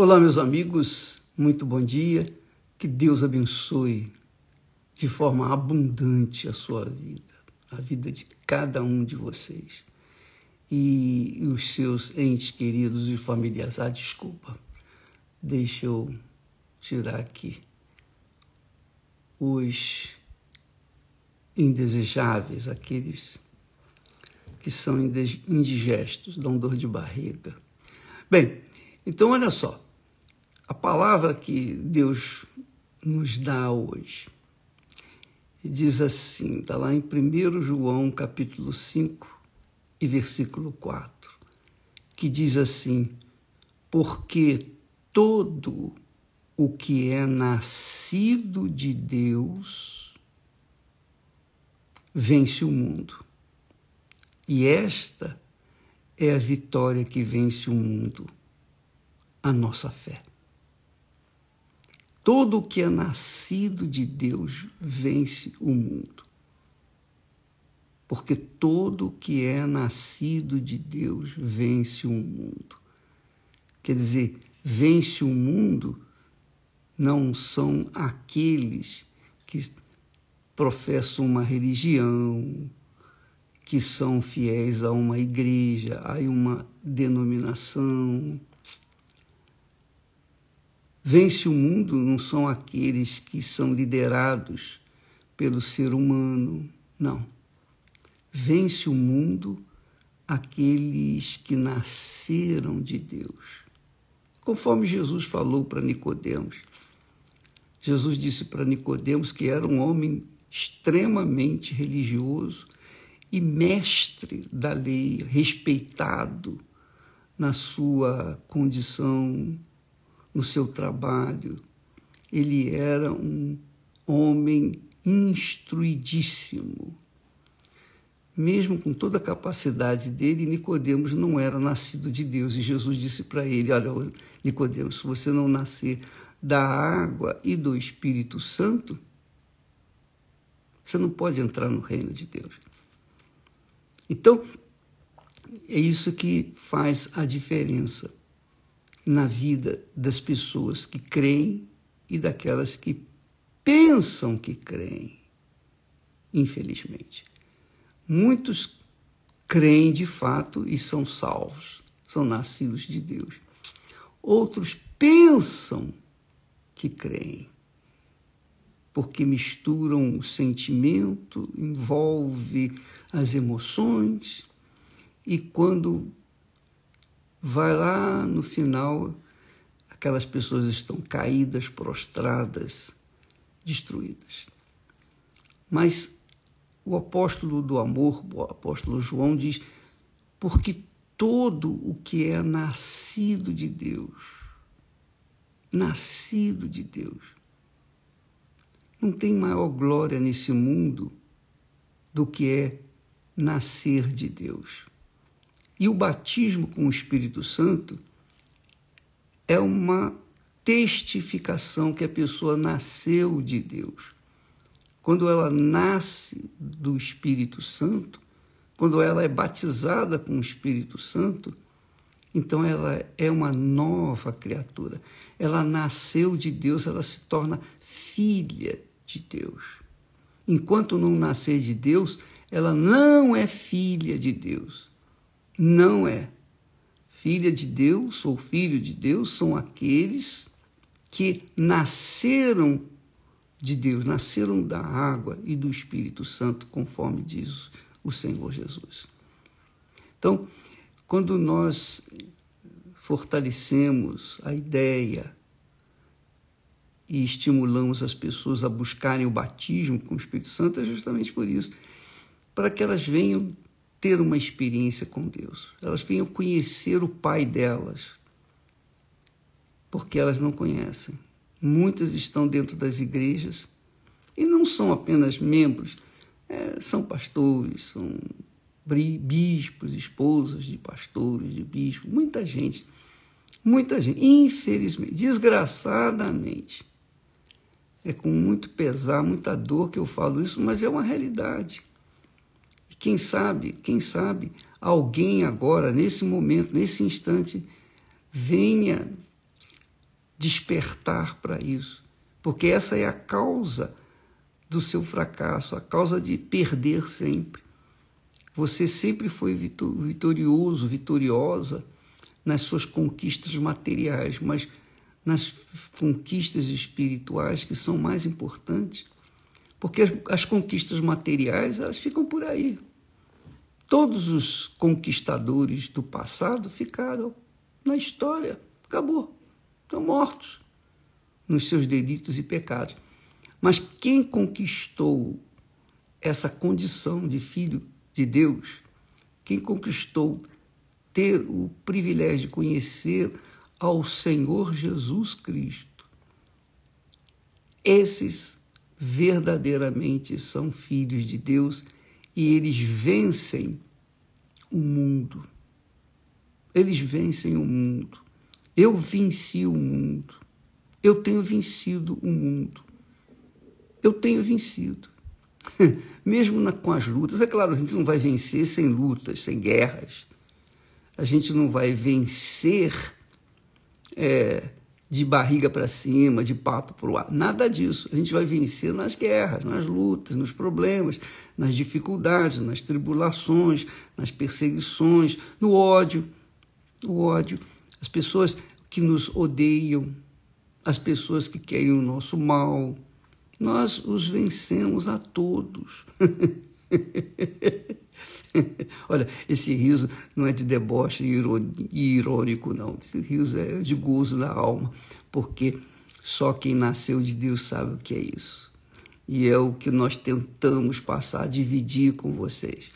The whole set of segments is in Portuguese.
Olá, meus amigos, muito bom dia. Que Deus abençoe de forma abundante a sua vida, a vida de cada um de vocês e os seus entes queridos e familiares. Ah, desculpa, deixa eu tirar aqui os indesejáveis, aqueles que são indigestos, dão dor de barriga. Bem, então olha só. A palavra que Deus nos dá hoje diz assim, está lá em 1 João capítulo 5 e versículo 4, que diz assim, porque todo o que é nascido de Deus vence o mundo. E esta é a vitória que vence o mundo, a nossa fé. Todo o que é nascido de Deus vence o mundo. Porque todo o que é nascido de Deus vence o mundo. Quer dizer, vence o mundo não são aqueles que professam uma religião, que são fiéis a uma igreja, a uma denominação, Vence o mundo não são aqueles que são liderados pelo ser humano, não. Vence o mundo aqueles que nasceram de Deus. Conforme Jesus falou para Nicodemos. Jesus disse para Nicodemos que era um homem extremamente religioso e mestre da lei, respeitado na sua condição no seu trabalho. Ele era um homem instruidíssimo. Mesmo com toda a capacidade dele, Nicodemos não era nascido de Deus. E Jesus disse para ele: Olha, Nicodemos, se você não nascer da água e do Espírito Santo, você não pode entrar no reino de Deus. Então, é isso que faz a diferença na vida das pessoas que creem e daquelas que pensam que creem, infelizmente. Muitos creem de fato e são salvos, são nascidos de Deus. Outros pensam que creem, porque misturam o sentimento, envolve as emoções, e quando vai lá no final, aquelas pessoas estão caídas, prostradas, destruídas. Mas o apóstolo do amor, o apóstolo João, diz: porque todo o que é nascido de Deus, nascido de Deus, não tem maior glória nesse mundo do que é nascer de Deus. E o batismo com o Espírito Santo é uma testificação que a pessoa nasceu de Deus. Quando ela nasce do Espírito Santo, quando ela é batizada com o Espírito Santo, então ela é uma nova criatura. Ela nasceu de Deus, ela se torna filha de Deus. Enquanto não nascer de Deus, ela não é filha de Deus não é. Filha de Deus ou filho de Deus são aqueles que nasceram de Deus, nasceram da água e do Espírito Santo, conforme diz o Senhor Jesus. Então, quando nós fortalecemos a ideia e estimulamos as pessoas a buscarem o batismo com o Espírito Santo, é justamente por isso, para que elas venham ter uma experiência com Deus. Elas venham conhecer o Pai delas, porque elas não conhecem. Muitas estão dentro das igrejas e não são apenas membros, é, são pastores, são bispos, esposas de pastores, de bispos, muita gente, muita gente, infelizmente, desgraçadamente, é com muito pesar, muita dor que eu falo isso, mas é uma realidade. Quem sabe, quem sabe, alguém agora, nesse momento, nesse instante, venha despertar para isso, porque essa é a causa do seu fracasso, a causa de perder sempre. Você sempre foi vitorioso, vitoriosa nas suas conquistas materiais, mas nas conquistas espirituais que são mais importantes, porque as conquistas materiais elas ficam por aí. Todos os conquistadores do passado ficaram na história, acabou, estão mortos nos seus delitos e pecados. Mas quem conquistou essa condição de filho de Deus, quem conquistou ter o privilégio de conhecer ao Senhor Jesus Cristo, esses verdadeiramente são filhos de Deus e eles vencem o mundo. Eles vencem o mundo. Eu venci o mundo. Eu tenho vencido o mundo eu tenho vencido. Mesmo na, com as lutas, é claro, a gente não vai vencer sem lutas, sem guerras. A gente não vai vencer é, de barriga para cima, de papo para o ar. Nada disso. A gente vai vencer nas guerras, nas lutas, nos problemas, nas dificuldades, nas tribulações, nas perseguições, no ódio. O ódio. As pessoas que nos odeiam, as pessoas que querem o nosso mal, nós os vencemos a todos. Olha, esse riso não é de deboche e irônico, não. Esse riso é de gozo da alma, porque só quem nasceu de Deus sabe o que é isso. E é o que nós tentamos passar, dividir com vocês.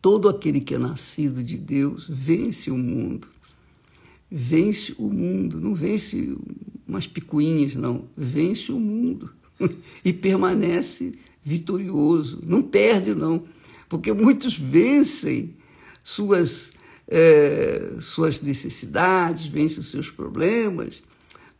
Todo aquele que é nascido de Deus vence o mundo. Vence o mundo, não vence umas picuinhas, não. Vence o mundo e permanece vitorioso. Não perde, não. Porque muitos vencem suas, é, suas necessidades, vencem os seus problemas,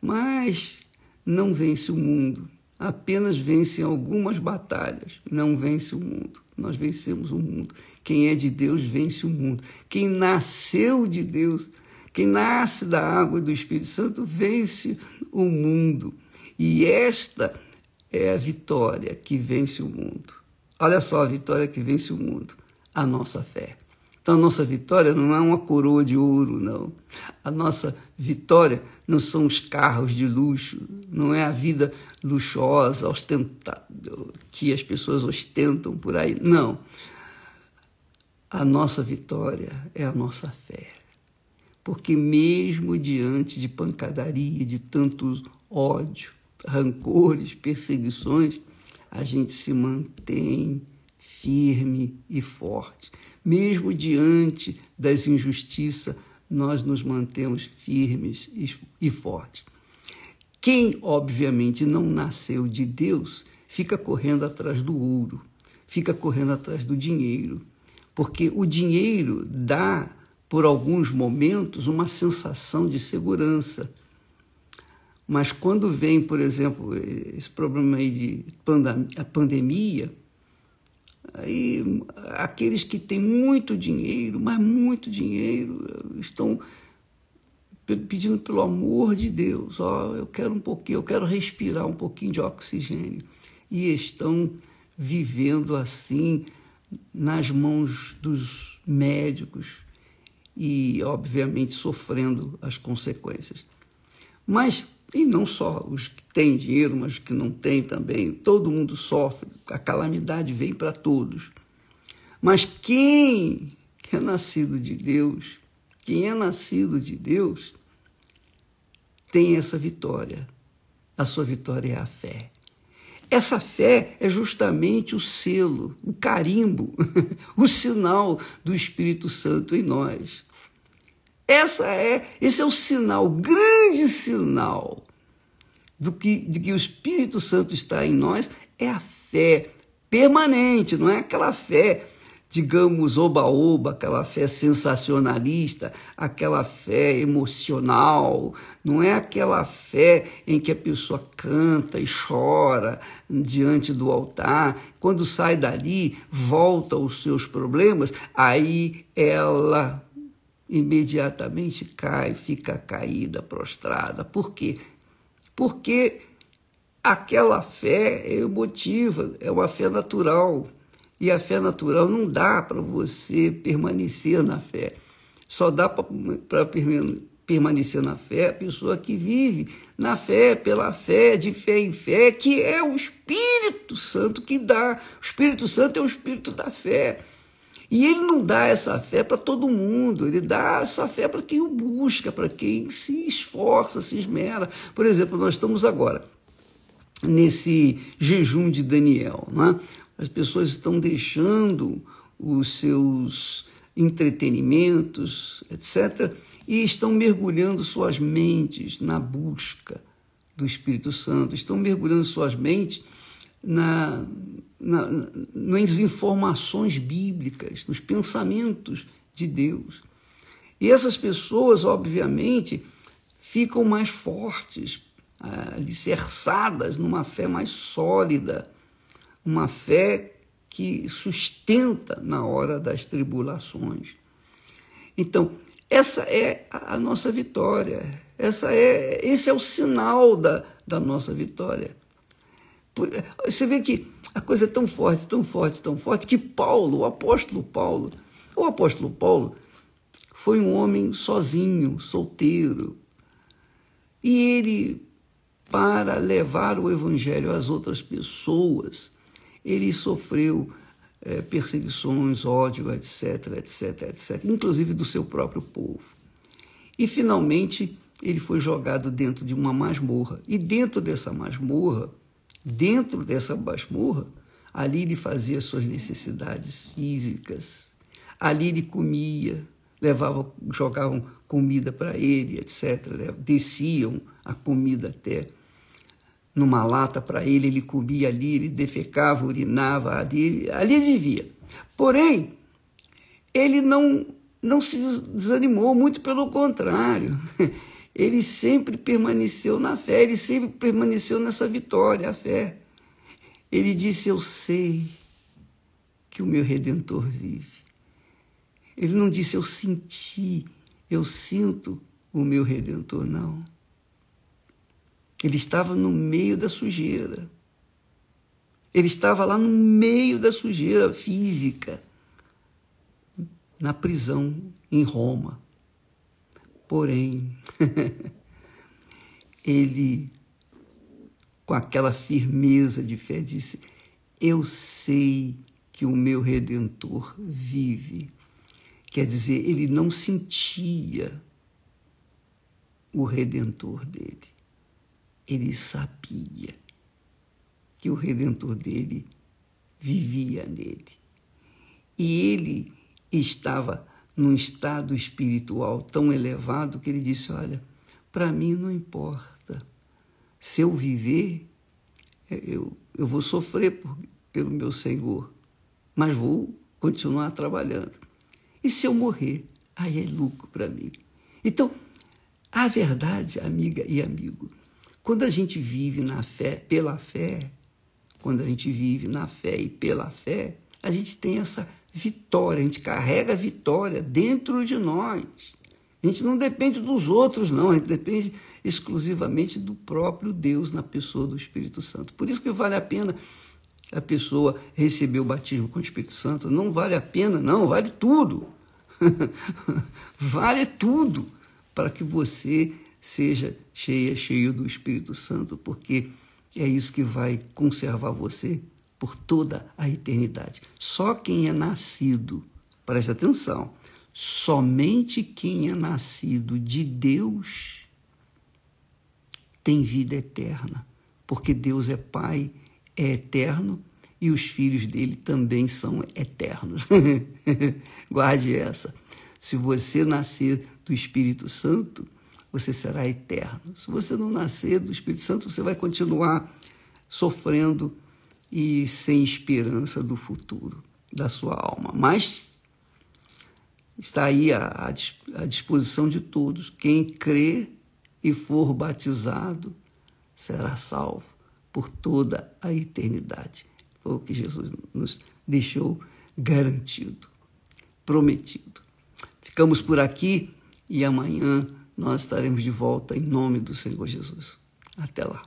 mas não vence o mundo. Apenas vencem algumas batalhas, não vence o mundo. Nós vencemos o mundo. Quem é de Deus vence o mundo. Quem nasceu de Deus quem nasce da água e do Espírito Santo vence o mundo. E esta é a vitória que vence o mundo. Olha só a vitória que vence o mundo, a nossa fé. Então, a nossa vitória não é uma coroa de ouro, não. A nossa vitória não são os carros de luxo, não é a vida luxuosa, ostentada, que as pessoas ostentam por aí. Não. A nossa vitória é a nossa fé porque mesmo diante de pancadaria, de tantos ódio, rancores, perseguições, a gente se mantém firme e forte. Mesmo diante das injustiças, nós nos mantemos firmes e fortes. Quem, obviamente, não nasceu de Deus, fica correndo atrás do ouro, fica correndo atrás do dinheiro, porque o dinheiro dá por alguns momentos, uma sensação de segurança. Mas quando vem, por exemplo, esse problema aí de a pandemia, aí aqueles que têm muito dinheiro, mas muito dinheiro, estão pedindo pelo amor de Deus, ó, eu quero um pouquinho, eu quero respirar um pouquinho de oxigênio. E estão vivendo assim nas mãos dos médicos, e, obviamente, sofrendo as consequências. Mas, e não só os que têm dinheiro, mas os que não têm também, todo mundo sofre, a calamidade vem para todos. Mas quem é nascido de Deus, quem é nascido de Deus, tem essa vitória. A sua vitória é a fé. Essa fé é justamente o selo, o carimbo, o sinal do Espírito Santo em nós. Essa é, esse é o sinal, o grande sinal do que, de que o Espírito Santo está em nós, é a fé permanente, não é aquela fé, digamos, oba-oba, aquela fé sensacionalista, aquela fé emocional, não é aquela fé em que a pessoa canta e chora diante do altar, quando sai dali, volta aos seus problemas, aí ela imediatamente cai, fica caída, prostrada. Por quê? Porque aquela fé é emotiva, é uma fé natural. E a fé natural não dá para você permanecer na fé. Só dá para permanecer na fé a pessoa que vive na fé, pela fé, de fé em fé, que é o Espírito Santo que dá. O Espírito Santo é o Espírito da fé. E ele não dá essa fé para todo mundo, ele dá essa fé para quem o busca, para quem se esforça, se esmera. Por exemplo, nós estamos agora nesse jejum de Daniel. Né? As pessoas estão deixando os seus entretenimentos, etc., e estão mergulhando suas mentes na busca do Espírito Santo, estão mergulhando suas mentes na, na, nas informações bíblicas, nos pensamentos de Deus. E essas pessoas, obviamente, ficam mais fortes, alicerçadas numa fé mais sólida, uma fé que sustenta na hora das tribulações. Então, essa é a nossa vitória. Essa é, esse é o sinal da, da nossa vitória. Você vê que a coisa é tão forte, tão forte, tão forte, que Paulo, o apóstolo Paulo, o apóstolo Paulo foi um homem sozinho, solteiro. E ele, para levar o evangelho às outras pessoas, ele sofreu é, perseguições, ódio, etc, etc, etc, inclusive do seu próprio povo. E finalmente ele foi jogado dentro de uma masmorra. E dentro dessa masmorra, dentro dessa masmorra, ali ele fazia suas necessidades físicas. Ali ele comia, levava, jogavam comida para ele, etc. Desciam a comida até numa lata para ele, ele comia ali, ele defecava, urinava ali, ali ele vivia. Porém, ele não, não se desanimou, muito pelo contrário. Ele sempre permaneceu na fé, ele sempre permaneceu nessa vitória, a fé. Ele disse: Eu sei que o meu redentor vive. Ele não disse: Eu senti, eu sinto o meu redentor, não. Ele estava no meio da sujeira. Ele estava lá no meio da sujeira física, na prisão em Roma. Porém, ele, com aquela firmeza de fé, disse: Eu sei que o meu redentor vive. Quer dizer, ele não sentia o redentor dele ele sabia que o redentor dele vivia nele. E ele estava num estado espiritual tão elevado que ele disse: Olha, para mim não importa. Se eu viver, eu, eu vou sofrer por, pelo meu Senhor, mas vou continuar trabalhando. E se eu morrer, aí é lucro para mim. Então, a verdade, amiga e amigo, quando a gente vive na fé, pela fé, quando a gente vive na fé e pela fé, a gente tem essa vitória, a gente carrega a vitória dentro de nós. A gente não depende dos outros, não, a gente depende exclusivamente do próprio Deus na pessoa do Espírito Santo. Por isso que vale a pena a pessoa receber o batismo com o Espírito Santo. Não vale a pena, não, vale tudo. vale tudo para que você seja cheia, cheio do Espírito Santo, porque é isso que vai conservar você por toda a eternidade. Só quem é nascido, preste atenção, somente quem é nascido de Deus tem vida eterna, porque Deus é Pai, é eterno e os filhos dele também são eternos. Guarde essa. Se você nascer do Espírito Santo, você será eterno. Se você não nascer do Espírito Santo, você vai continuar sofrendo e sem esperança do futuro da sua alma. Mas está aí à, disposição de todos. Quem crê e for batizado será salvo por toda a eternidade. Foi o que Jesus nos deixou garantido, prometido. Ficamos por aqui e amanhã nós estaremos de volta em nome do Senhor Jesus. Até lá.